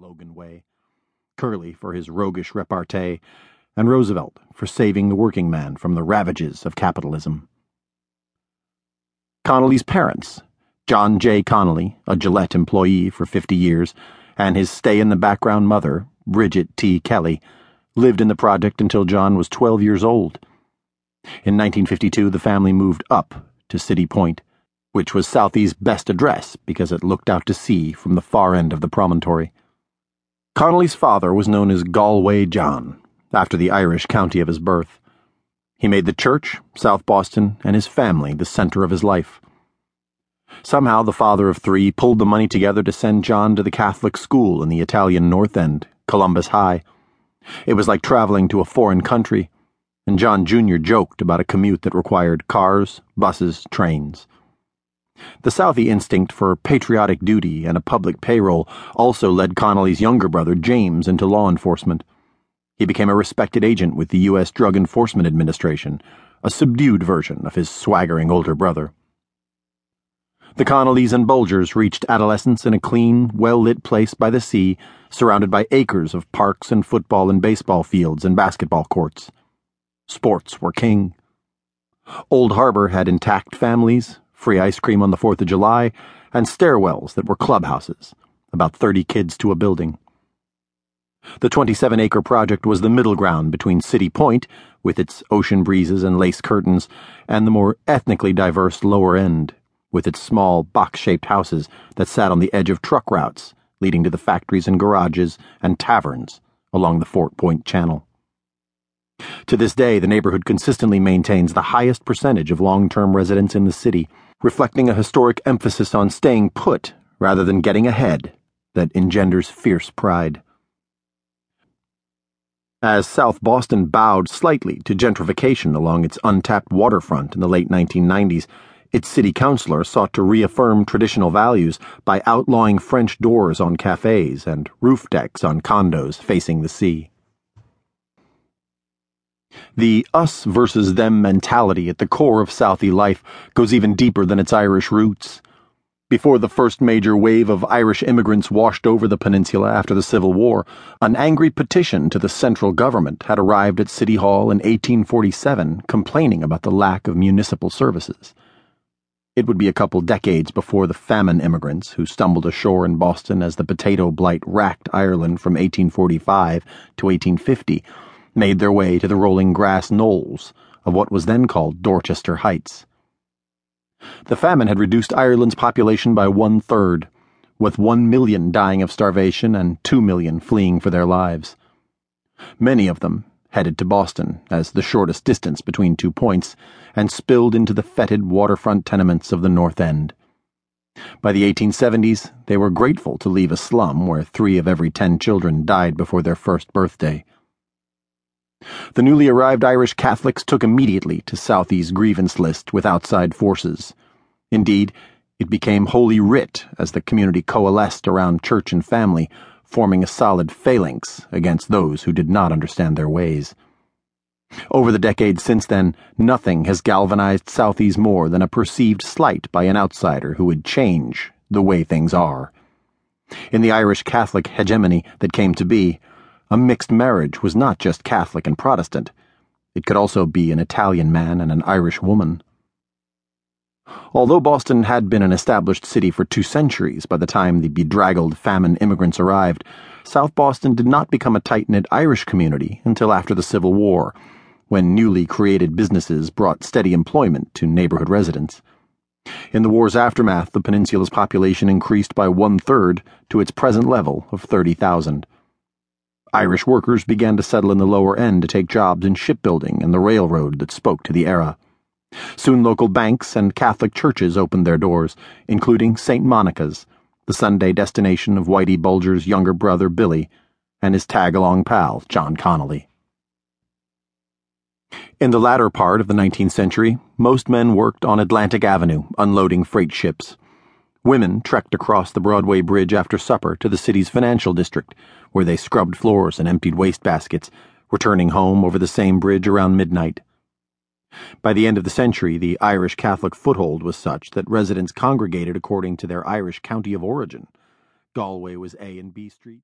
Logan Way, Curley for his roguish repartee, and Roosevelt for saving the working man from the ravages of capitalism. Connolly's parents, John J. Connolly, a Gillette employee for 50 years, and his stay in the background mother, Bridget T. Kelly, lived in the project until John was 12 years old. In 1952, the family moved up to City Point, which was Southie's best address because it looked out to sea from the far end of the promontory. Connolly's father was known as Galway John, after the Irish county of his birth. He made the church, South Boston, and his family the center of his life. Somehow, the father of three pulled the money together to send John to the Catholic school in the Italian North End, Columbus High. It was like traveling to a foreign country, and John Jr. joked about a commute that required cars, buses, trains. The Southie instinct for patriotic duty and a public payroll also led Connolly's younger brother, James, into law enforcement. He became a respected agent with the U.S. Drug Enforcement Administration, a subdued version of his swaggering older brother. The Connollys and Bulgers reached adolescence in a clean, well lit place by the sea, surrounded by acres of parks and football and baseball fields and basketball courts. Sports were king. Old Harbor had intact families, free ice cream on the 4th of July, and stairwells that were clubhouses, about 30 kids to a building. The 27 acre project was the middle ground between City Point, with its ocean breezes and lace curtains, and the more ethnically diverse lower end, with its small box shaped houses that sat on the edge of truck routes leading to the factories and garages and taverns along the Fort Point Channel. To this day, the neighborhood consistently maintains the highest percentage of long term residents in the city reflecting a historic emphasis on staying put rather than getting ahead that engenders fierce pride. As South Boston bowed slightly to gentrification along its untapped waterfront in the late 1990s, its city councilor sought to reaffirm traditional values by outlawing French doors on cafes and roof decks on condos facing the sea. The us versus them mentality at the core of Southie life goes even deeper than its Irish roots. Before the first major wave of Irish immigrants washed over the peninsula after the Civil War, an angry petition to the central government had arrived at City Hall in 1847 complaining about the lack of municipal services. It would be a couple decades before the famine immigrants who stumbled ashore in Boston as the potato blight racked Ireland from 1845 to 1850 made their way to the rolling grass knolls of what was then called Dorchester Heights. The famine had reduced Ireland's population by one third, with one million dying of starvation and two million fleeing for their lives. Many of them headed to Boston as the shortest distance between two points and spilled into the fetid waterfront tenements of the North End. By the 1870s, they were grateful to leave a slum where three of every ten children died before their first birthday. The newly arrived Irish Catholics took immediately to Southie's grievance list with outside forces. Indeed, it became holy writ as the community coalesced around church and family, forming a solid phalanx against those who did not understand their ways. Over the decades since then, nothing has galvanized Southies more than a perceived slight by an outsider who would change the way things are. In the Irish Catholic hegemony that came to be, a mixed marriage was not just Catholic and Protestant, it could also be an Italian man and an Irish woman. Although Boston had been an established city for two centuries by the time the bedraggled famine immigrants arrived, South Boston did not become a tight knit Irish community until after the Civil War, when newly created businesses brought steady employment to neighborhood residents. In the war's aftermath, the peninsula's population increased by one third to its present level of 30,000. Irish workers began to settle in the lower end to take jobs in shipbuilding and the railroad that spoke to the era. Soon local banks and Catholic churches opened their doors, including St. Monica's, the Sunday destination of Whitey Bulger's younger brother Billy and his tag along pal John Connolly. In the latter part of the 19th century, most men worked on Atlantic Avenue unloading freight ships. Women trekked across the Broadway Bridge after supper to the city's financial district, where they scrubbed floors and emptied waste baskets, returning home over the same bridge around midnight. By the end of the century, the Irish Catholic foothold was such that residents congregated according to their Irish county of origin. Galway was A and B Street.